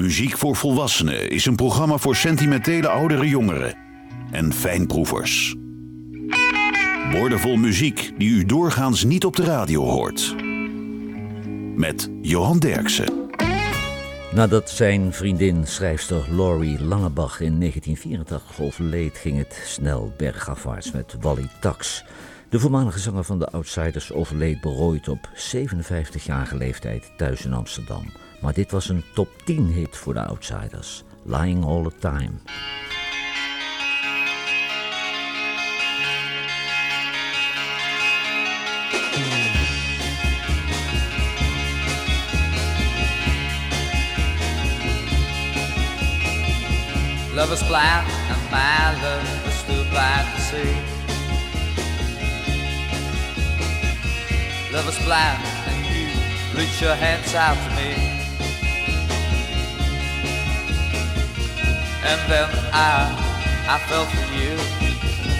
Muziek voor Volwassenen is een programma voor sentimentele oudere jongeren en fijnproevers. Woordenvol muziek die u doorgaans niet op de radio hoort. Met Johan Derksen. Nadat zijn vriendin, schrijfster Laurie Langebach in 1984 overleed, ging het snel bergafwaarts met Wally Tax. De voormalige zanger van de Outsiders overleed berooid op 57-jarige leeftijd thuis in Amsterdam. Maar dit was een top 10 hit voor de Outsiders. Lying All the Time. Love is blind and my love is too blind to see. Love is blind and you reach your hands out to me. And then I, I fell for you.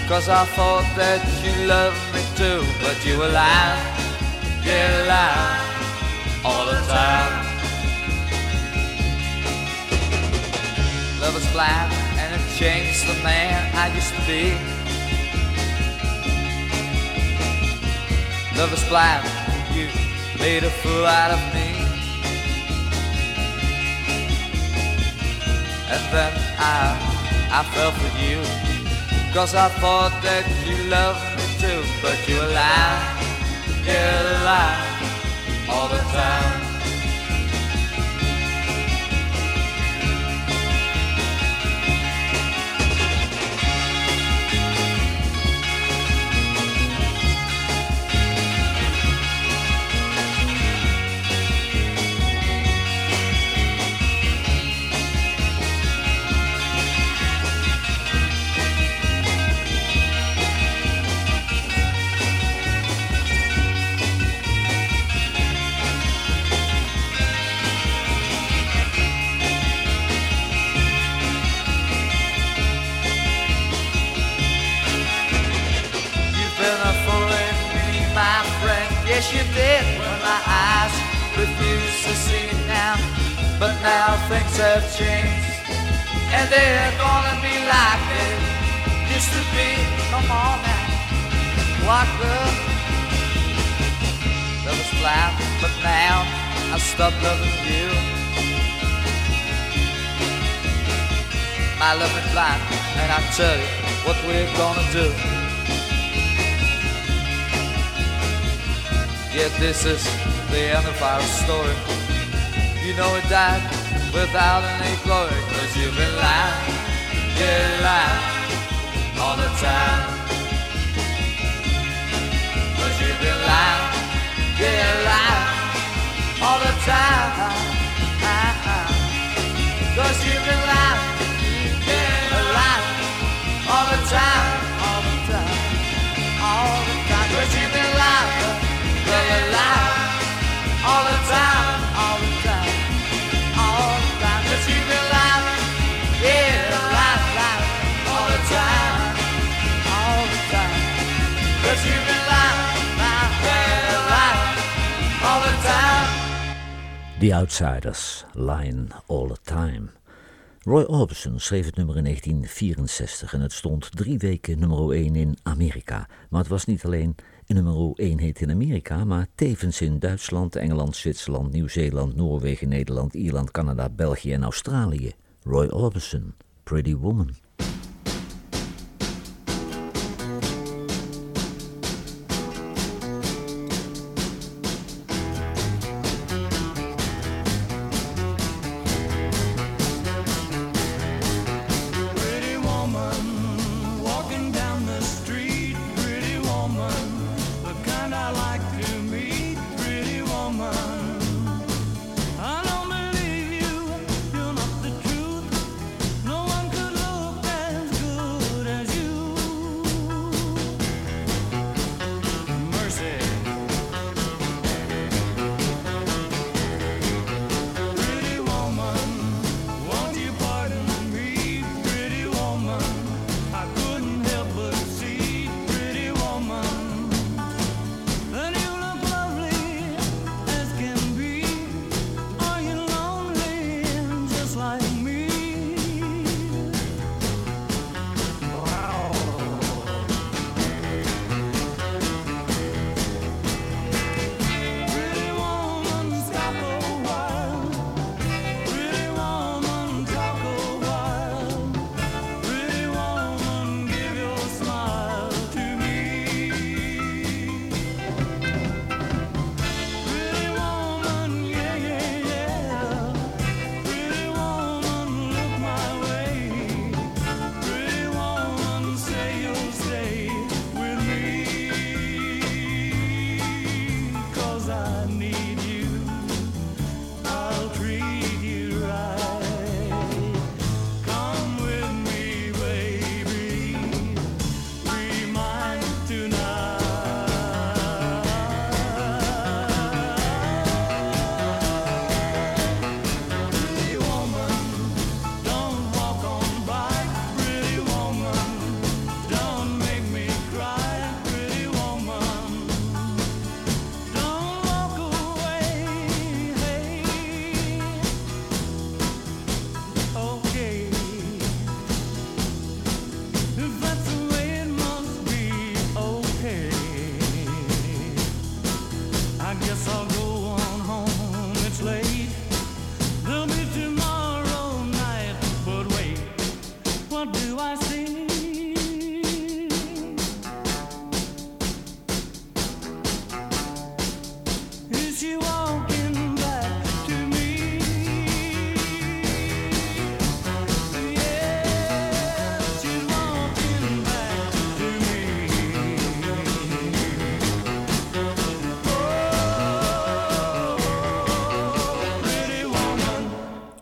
Cause I thought that you loved me too But you were lying, yeah lying All the time. Love is blind and it changed the man I used to be. Love is blind, and you made a fool out of me And then I, I fell for you. Cause I thought that you loved me too But you lying, you lie all the time yes you did when my eyes refused to see it now. But now things have changed, and they're gonna be like they used to be. Come on now, walk up. Love was blind, but now I stopped loving you. My love is blind, and I tell you what we're gonna do. Yet this is the end of our story. You know it died without any glory, cause you've been The Outsiders, lying all the time. Roy Orbison schreef het nummer in 1964 en het stond drie weken nummer 1 in Amerika. Maar het was niet alleen nummer 1 hit in Amerika, maar tevens in Duitsland, Engeland, Zwitserland, Nieuw-Zeeland, Noorwegen, Nederland, Ierland, Canada, België en Australië. Roy Orbison, Pretty Woman.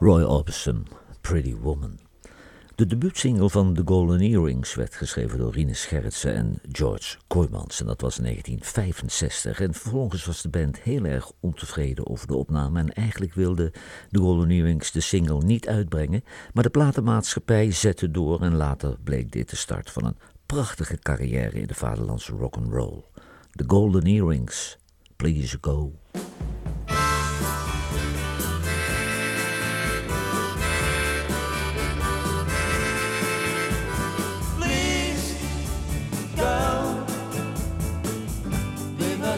Roy Orbison, Pretty Woman. De debuutsingle van The Golden Earrings werd geschreven door Rinus Gerritsen en George Kooijmans. En dat was in 1965. En vervolgens was de band heel erg ontevreden over de opname. En eigenlijk wilde The Golden Earrings de single niet uitbrengen. Maar de platenmaatschappij zette door en later bleek dit de start van een prachtige carrière in de vaderlandse rock'n'roll. The Golden Earrings, please go.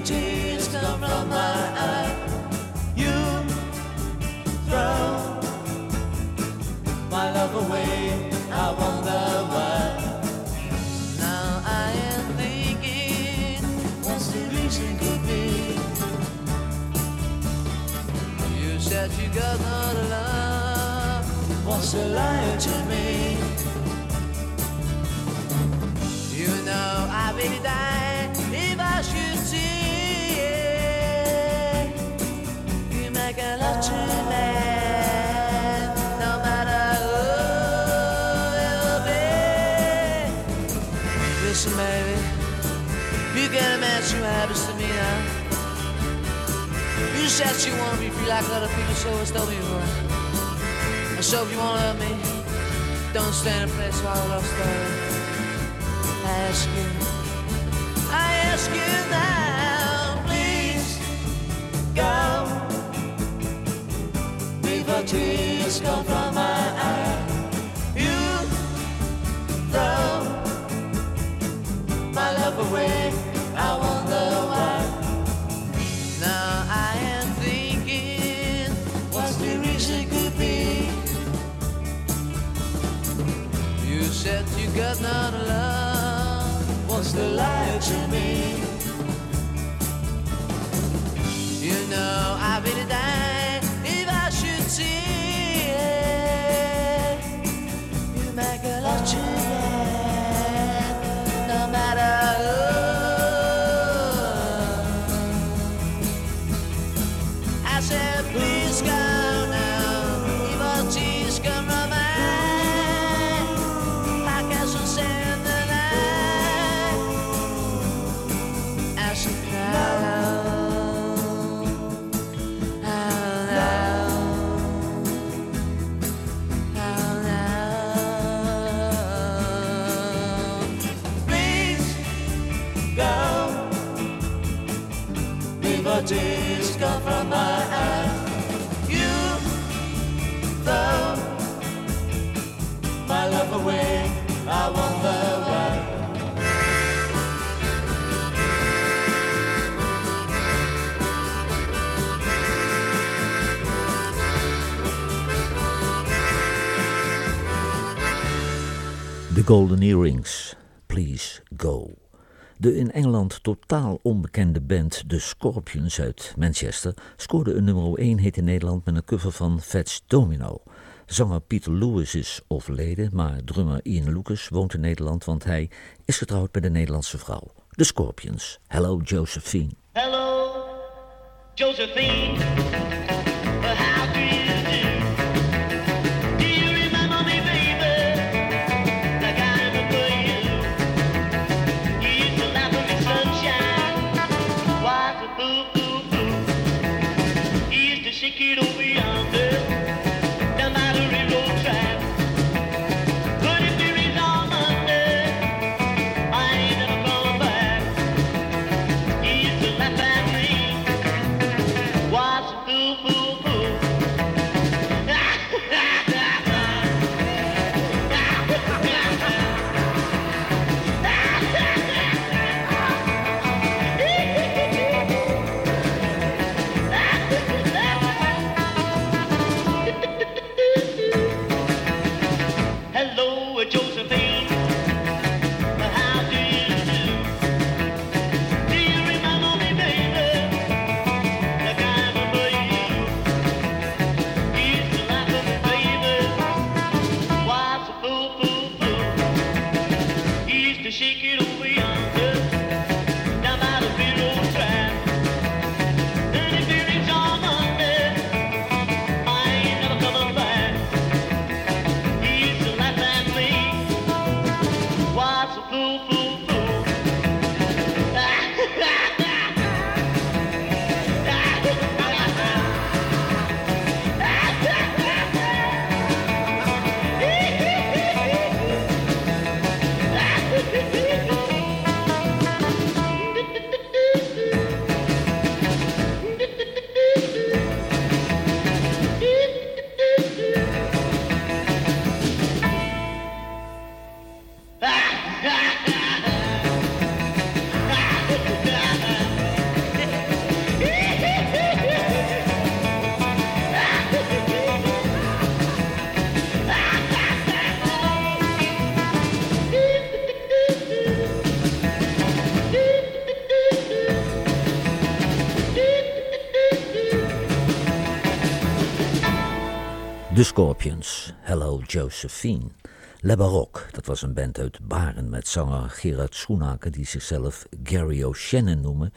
Tears come from my eye. You throw my love away. I wonder why. Now I am thinking, what's the reason could be? You said you got not love. What's a liar to me? You know I really die said you wanna be free like other people, so it's told before. And so if you wanna love me, don't stand in place while I love story. I ask you, I ask you now, please go. Before tears come from my eyes, you throw my love away. I wonder got not love. What's the lie to me? The Golden Earrings, Please Go. De in Engeland totaal onbekende band The Scorpions uit Manchester scoorde een nummer 1 hit in Nederland met een cover van Fats Domino. Zanger Peter Lewis is overleden, maar drummer Ian Lucas woont in Nederland, want hij is getrouwd met een Nederlandse vrouw. The Scorpions. Hello Josephine. Hello, Josephine. Scorpions, Hello Josephine. Le Baroque, dat was een band uit Baren met zanger Gerard Schoenaker die zichzelf Gary O'Shannon noemen.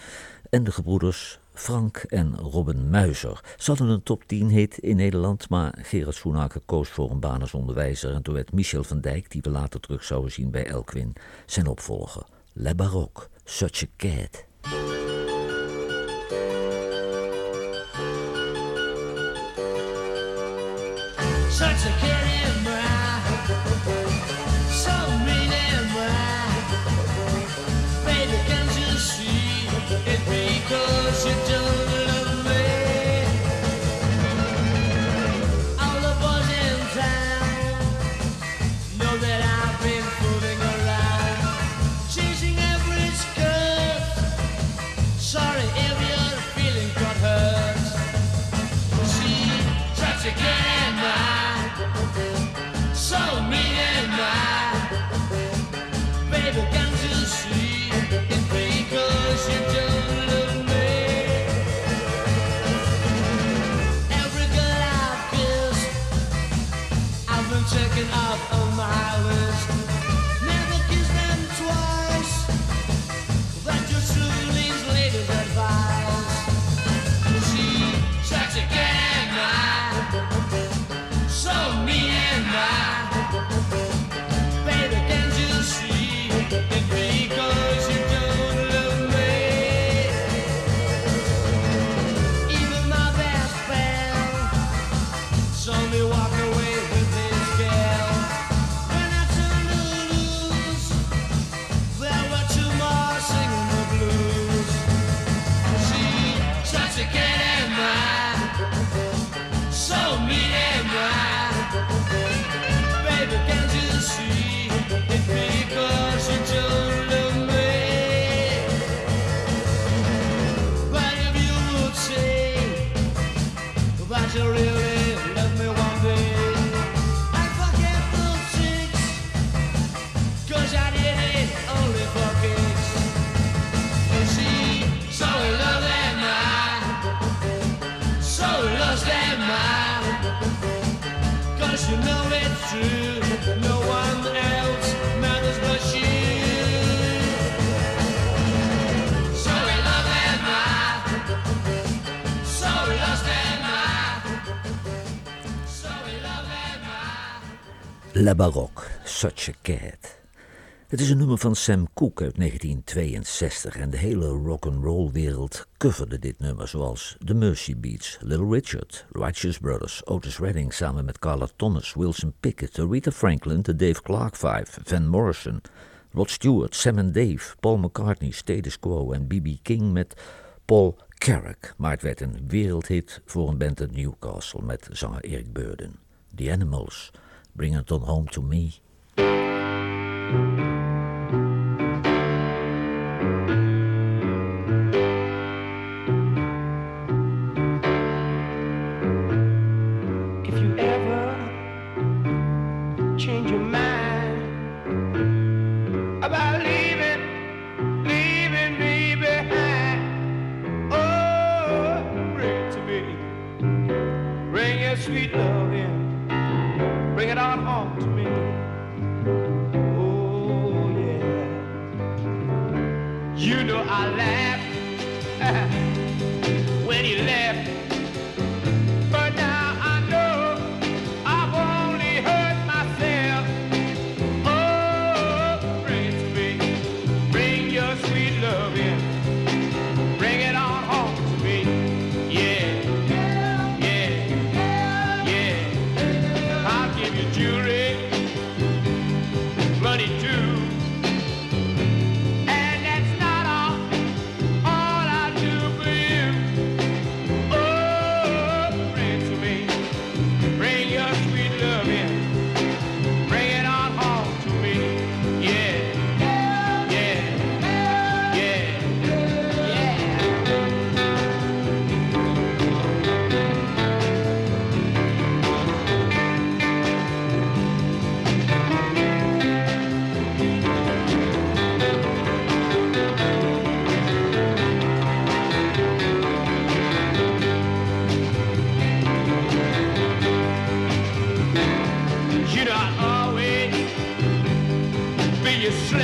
En de gebroeders Frank en Robin Muizer. Ze hadden een top 10 hit in Nederland, maar Gerard Schoenaker koos voor een baan als onderwijzer. En toen werd Michel van Dijk, die we later terug zouden zien bij Elkwin, zijn opvolger. Le Baroque, Such a Cat. Such a kid La Baroque, Such a Cat. Het is een nummer van Sam Cooke uit 1962 en de hele rock'n'roll wereld coverde dit nummer zoals The Mercy Beats, Little Richard, Righteous Brothers, Otis Redding samen met Carla Thomas, Wilson Pickett, Aretha Franklin, de Dave Clark Five, Van Morrison, Rod Stewart, Sam and Dave, Paul McCartney, Status Quo en B.B. King met Paul Carrack. Maar het werd een wereldhit voor een band uit Newcastle met zanger Eric Burden. The Animals, Bring It On Home To Me. You know I laughed when you left. you sleep.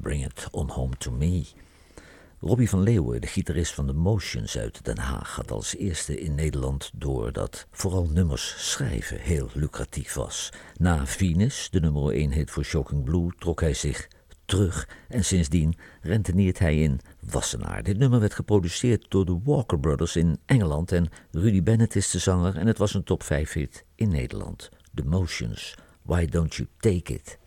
Bring It On Home To Me. Robbie van Leeuwen, de gitarist van The Motions uit Den Haag, had als eerste in Nederland door dat vooral nummers schrijven heel lucratief was. Na Venus, de nummer 1 hit voor Shocking Blue, trok hij zich terug en sindsdien renteniert hij in Wassenaar. Dit nummer werd geproduceerd door de Walker Brothers in Engeland en Rudy Bennett is de zanger en het was een top 5 hit in Nederland. The Motions, Why Don't You Take It?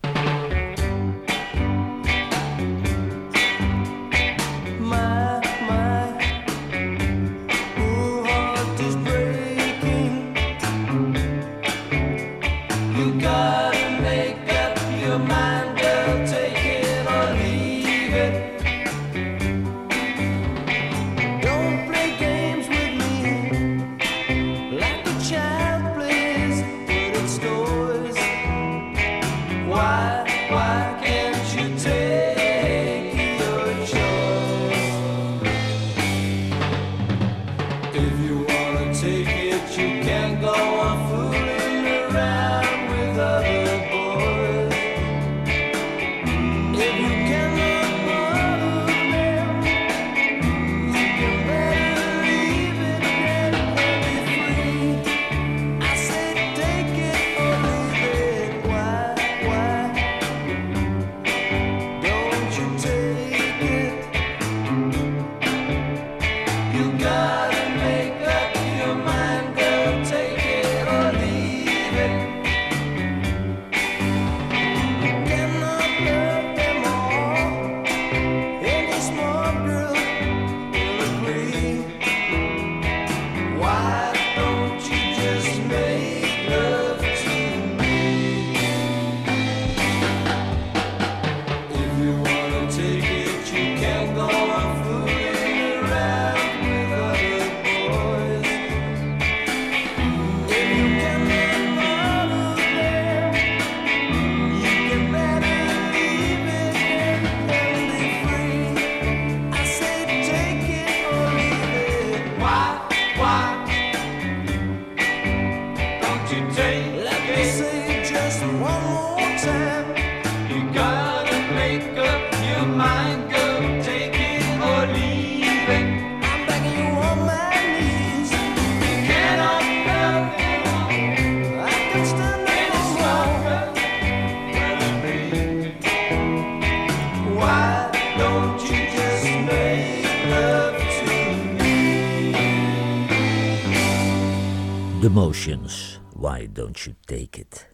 Why Don't You Take It?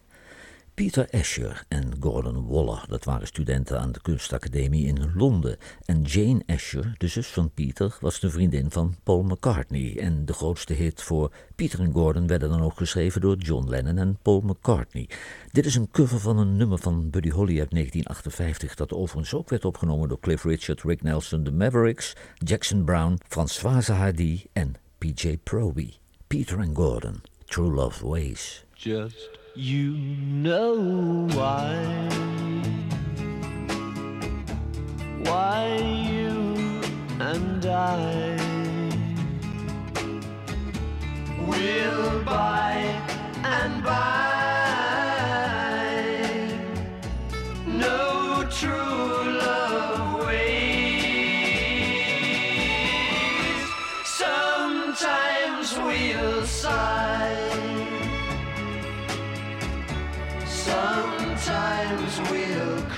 Peter Asher en Gordon Waller, dat waren studenten aan de kunstacademie in Londen. En Jane Asher, de zus van Peter, was de vriendin van Paul McCartney. En de grootste hit voor Peter en Gordon werden dan ook geschreven door John Lennon en Paul McCartney. Dit is een cover van een nummer van Buddy Holly uit 1958, dat overigens ook werd opgenomen door Cliff Richard, Rick Nelson, The Mavericks, Jackson Brown, Françoise Hardy en PJ Proby. Peter and Gordon, True Love Ways. Just you know why. Why you and I will by and by no true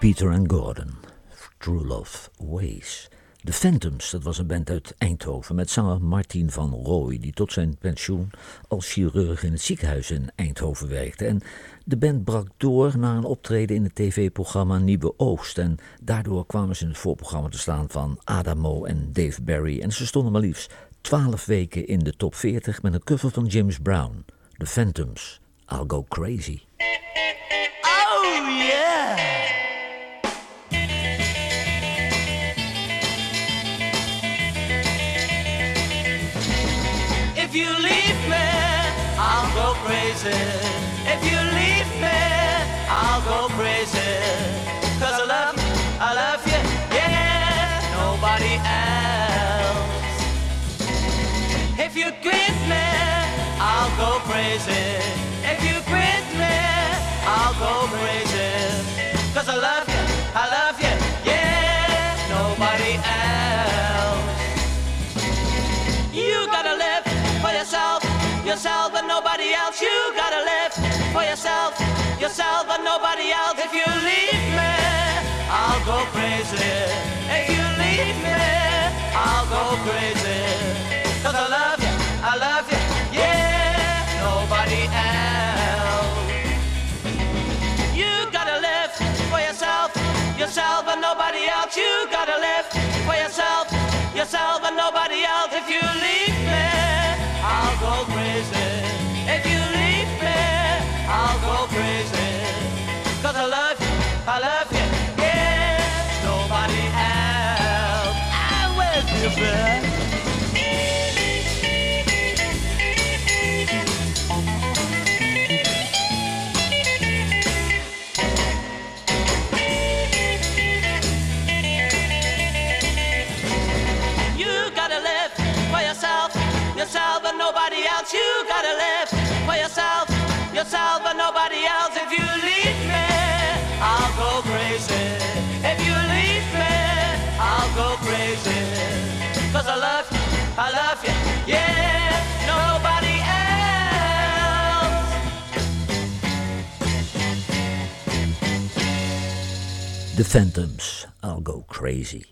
Peter and Gordon, True Love Ways. De Phantoms, dat was een band uit Eindhoven met zanger Martin van Rooij, die tot zijn pensioen als chirurg in het ziekenhuis in Eindhoven werkte. En de band brak door na een optreden in het tv-programma Nieuwe Oost. En daardoor kwamen ze in het voorprogramma te staan van Adamo en Dave Barry. En ze stonden maar liefst 12 weken in de top 40 met een cover van James Brown. De Phantoms, I'll Go Crazy. Oh, yeah. If you leave me, I'll go crazy. If you leave me, I'll go crazy. Cause I love you, I love you, yeah, nobody else. If you quit me, I'll go crazy. If you quit me, I'll go crazy. Cause I love yourself, and nobody else. You gotta live for yourself, yourself and nobody else. If you leave me, I'll go crazy. If you leave me, I'll go crazy. Cause I love you, I love you, yeah, nobody else. You gotta live for yourself, yourself and nobody else. You gotta live for yourself, yourself and nobody else. If you leave yourself and nobody else. You gotta live for yourself, yourself and nobody else. If you leave me, I'll go crazy. If you leave me, I'll go crazy. Cause I love you, I love you, yeah, nobody else. The Phantoms, I'll Go Crazy.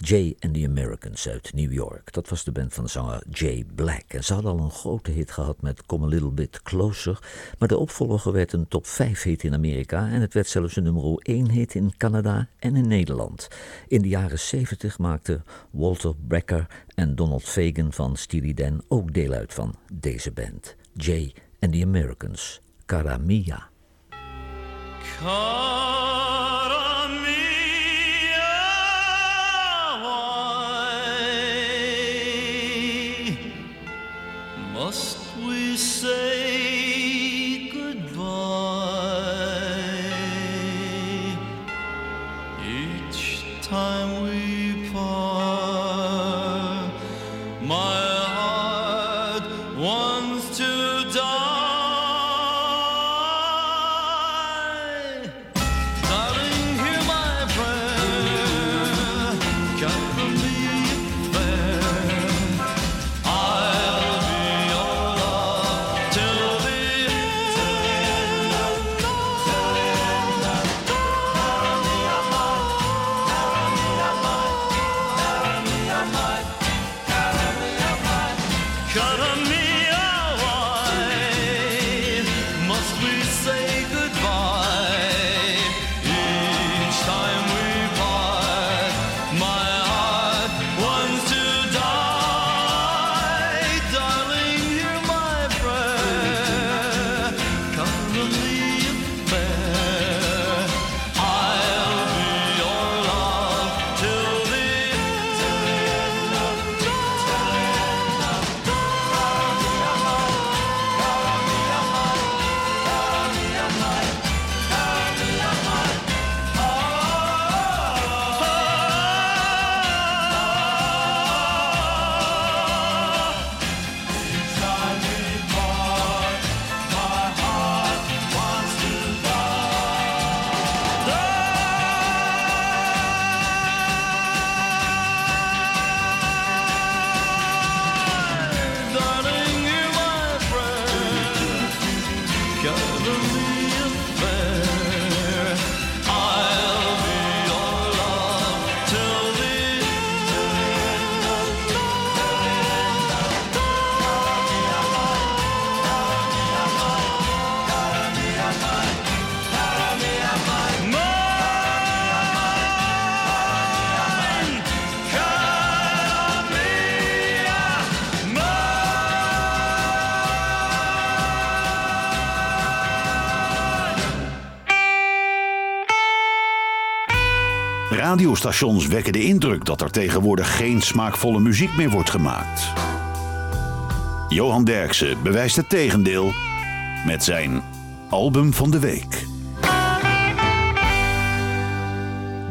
Jay and the Americans uit New York. Dat was de band van zanger Jay Black. En ze hadden al een grote hit gehad met Come a Little Bit Closer. Maar de opvolger werd een top 5 hit in Amerika. En het werd zelfs een nummer 1 hit in Canada en in Nederland. In de jaren 70 maakten Walter Becker en Donald Fagen van Steely Dan ook deel uit van deze band. Jay and the Americans, Cara Mia. radiostations wekken de indruk dat er tegenwoordig geen smaakvolle muziek meer wordt gemaakt. Johan Derksen bewijst het tegendeel met zijn album van de week.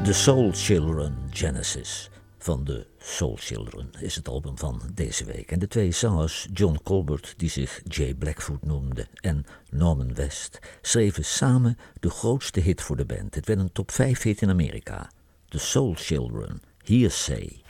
The Soul Children Genesis van de Soul Children is het album van deze week. En de twee zangers, John Colbert, die zich Jay Blackfoot noemde, en Norman West, schreven samen de grootste hit voor de band. Het werd een top 5 hit in Amerika. The Soul Children, Hearsay.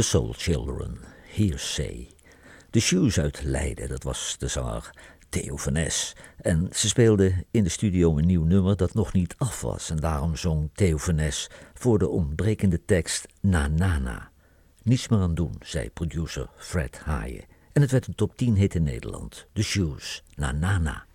The Soul Children, Hearsay. de Shoes uit Leiden, dat was de zanger Theo van Es. En ze speelden in de studio een nieuw nummer dat nog niet af was. En daarom zong Theo van Es voor de ontbrekende tekst Nanana. Niets meer aan doen, zei producer Fred Haaien. En het werd een top 10 hit in Nederland. The Shoes, Nanana.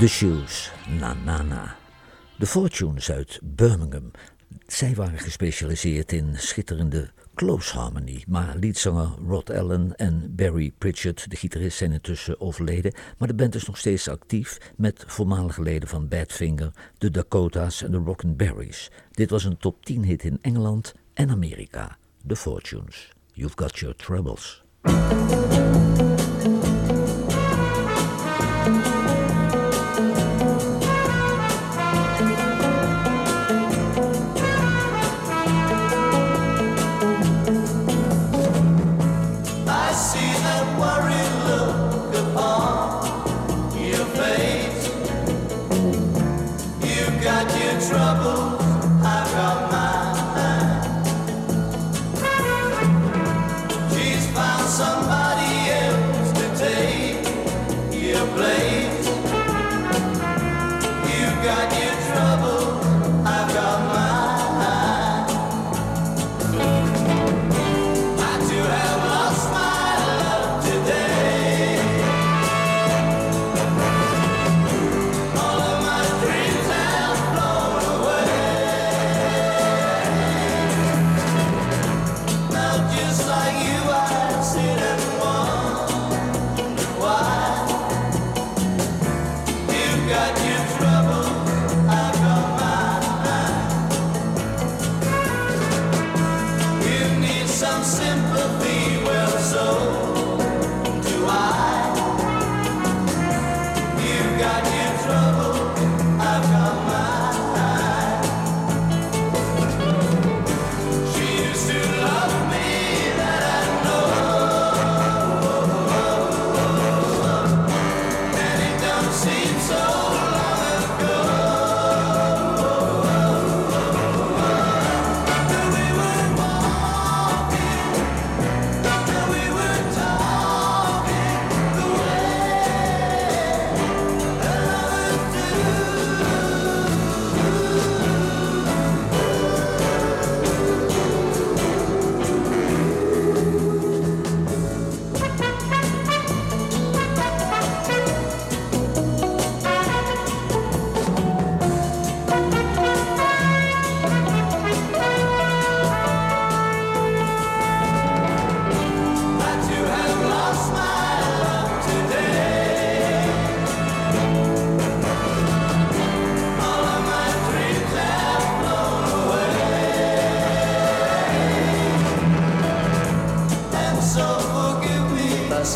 The Shoes, Na Na Na. De Fortunes uit Birmingham. Zij waren gespecialiseerd in schitterende close harmony. Maar leadzanger Rod Allen en Barry Pritchard, de gitarist, zijn intussen overleden. Maar de band is nog steeds actief met voormalige leden van Badfinger, de Dakotas en de Rockin' Dit was een top 10 hit in Engeland en Amerika. The Fortunes. You've got your troubles.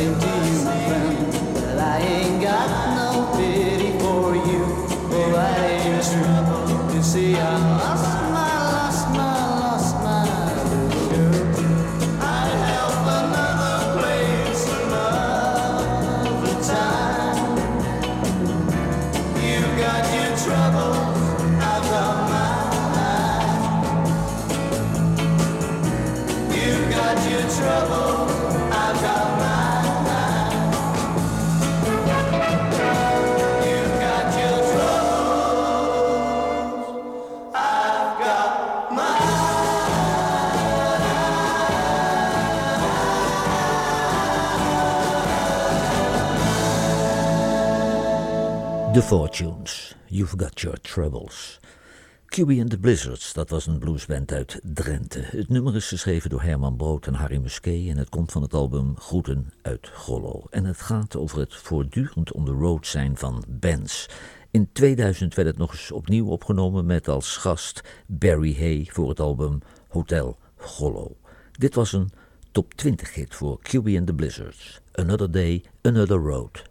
Me if I to you, friend, that I ain't got no pity for you. Oh, that ain't true. You see, I The Fortunes, You've Got Your Troubles. QB and the Blizzards, dat was een bluesband uit Drenthe. Het nummer is geschreven door Herman Brood en Harry Musquet en het komt van het album Groeten uit Grollo. En het gaat over het voortdurend on the road zijn van bands. In 2000 werd het nog eens opnieuw opgenomen met als gast Barry Hay voor het album Hotel Grollo. Dit was een top 20 hit voor QB and the Blizzards. Another Day, Another Road.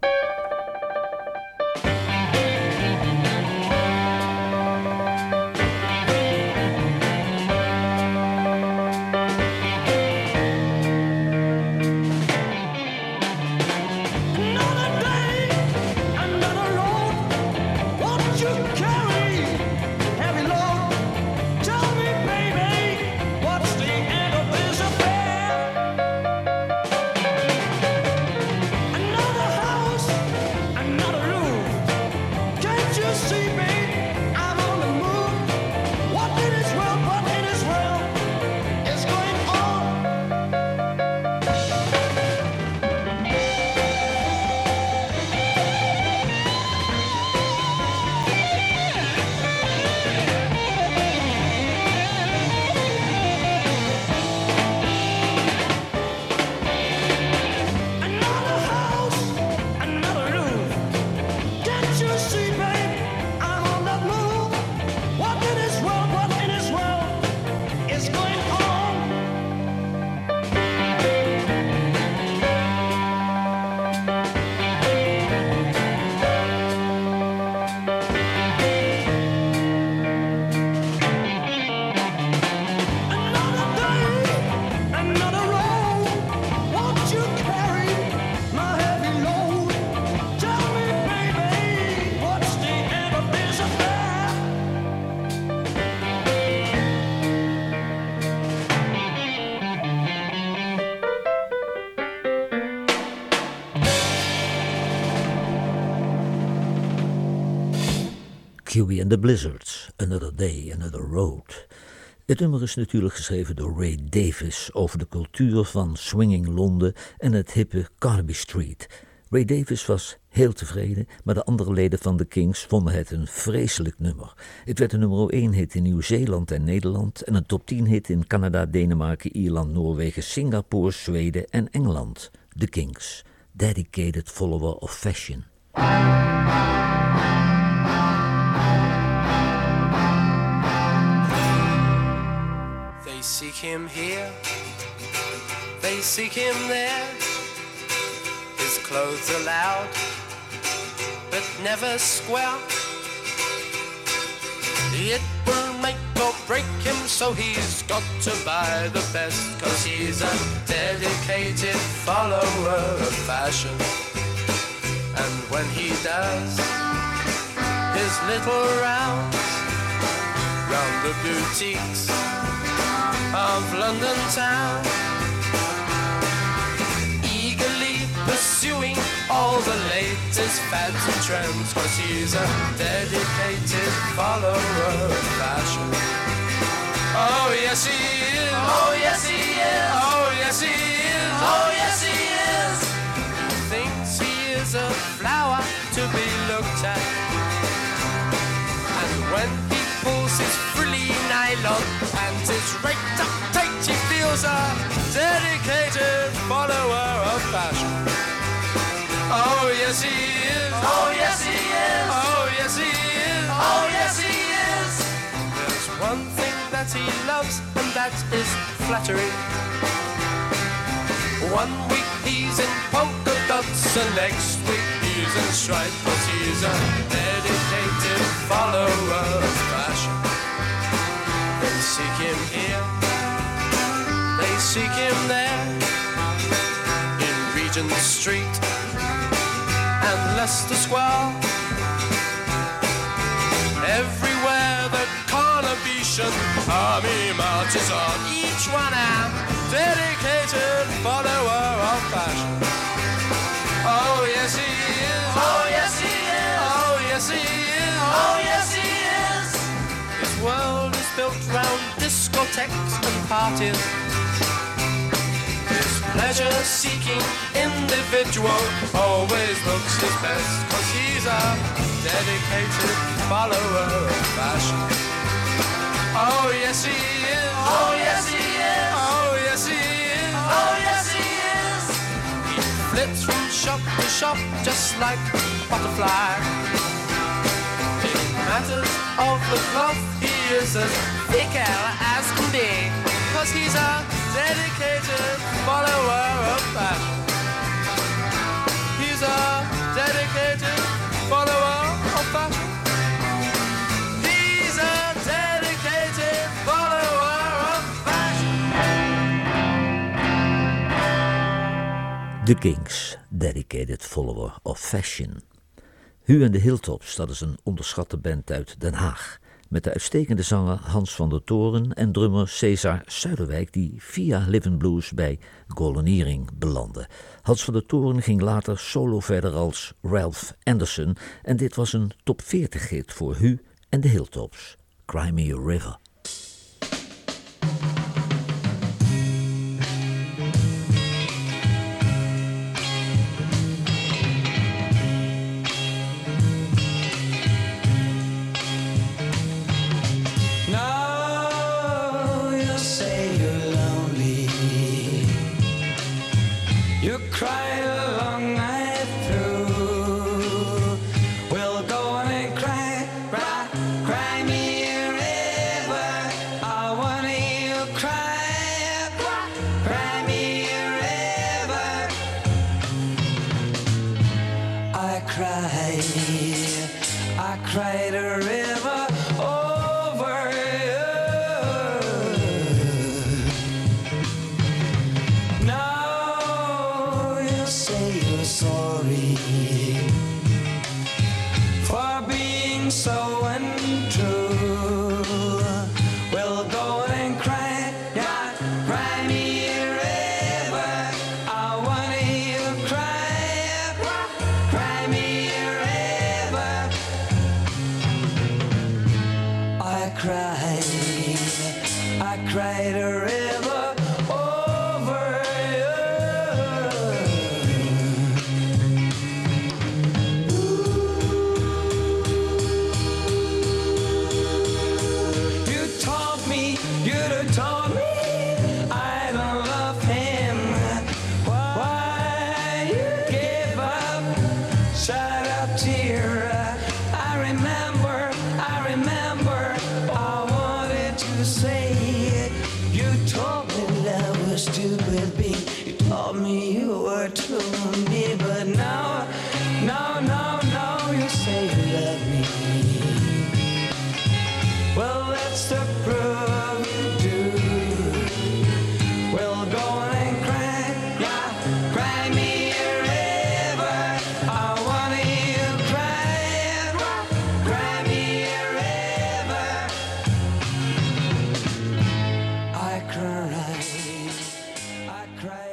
Huey and the Blizzards, Another Day, Another Road. Het nummer is natuurlijk geschreven door Ray Davis over de cultuur van swinging Londen en het hippe Carnaby Street. Ray Davis was heel tevreden, maar de andere leden van de Kings vonden het een vreselijk nummer. Het werd een nummer 1 hit in Nieuw-Zeeland en Nederland en een top 10 hit in Canada, Denemarken, Ierland, Noorwegen, Singapore, Zweden en Engeland. The Kings, dedicated follower of fashion. Seek him here, they seek him there. His clothes are loud, but never square. It will make or break him, so he's got to buy the best. Cause he's a dedicated follower of fashion. And when he does his little rounds round the boutiques of London town. Eagerly pursuing all the latest fads and trends, cause he's a dedicated follower of fashion. Oh yes he is, oh yes he is, oh yes he is, oh yes he is. He thinks he is a flower to be looked at. And when he pulls his frilly nylon and his raked up tight, he feels a dedicated follower of fashion. Oh yes he is. Oh yes he is. Oh yes he is. Oh yes he is. There's one thing that he loves, and that is flattery. One week he's in polka dots, and next week he's in stripes. Cause he's a dedicated follower of fashion. They seek him here, seek him there, in Regent Street and Leicester Square. Everywhere the Carnabetian army marches on, each one a dedicated follower of fashion. Oh yes he is. Oh yes he is. Oh yes he is. Oh yes he is. His world is built round discotheques and parties. His pleasure-seeking individual always looks his best, cause he's a dedicated follower of fashion. Oh yes he is. Oh yes he is. Oh yes he is. Oh yes he is. He flits from shop to shop just like a butterfly. In matters of the cloth, he is as fickle as The Kings, dedicated follower of fashion. Hu en de Hilltops, dat is een onderschatte band uit Den Haag. Met de uitstekende zanger Hans van der Toren en drummer Cesar Zuiderwijk, die via Living Blues bij Goloniering belandde. Hans van der Toren ging later solo verder als Ralph Anderson en dit was een top 40 hit voor Hu en de Hilltops. Cry River. For being so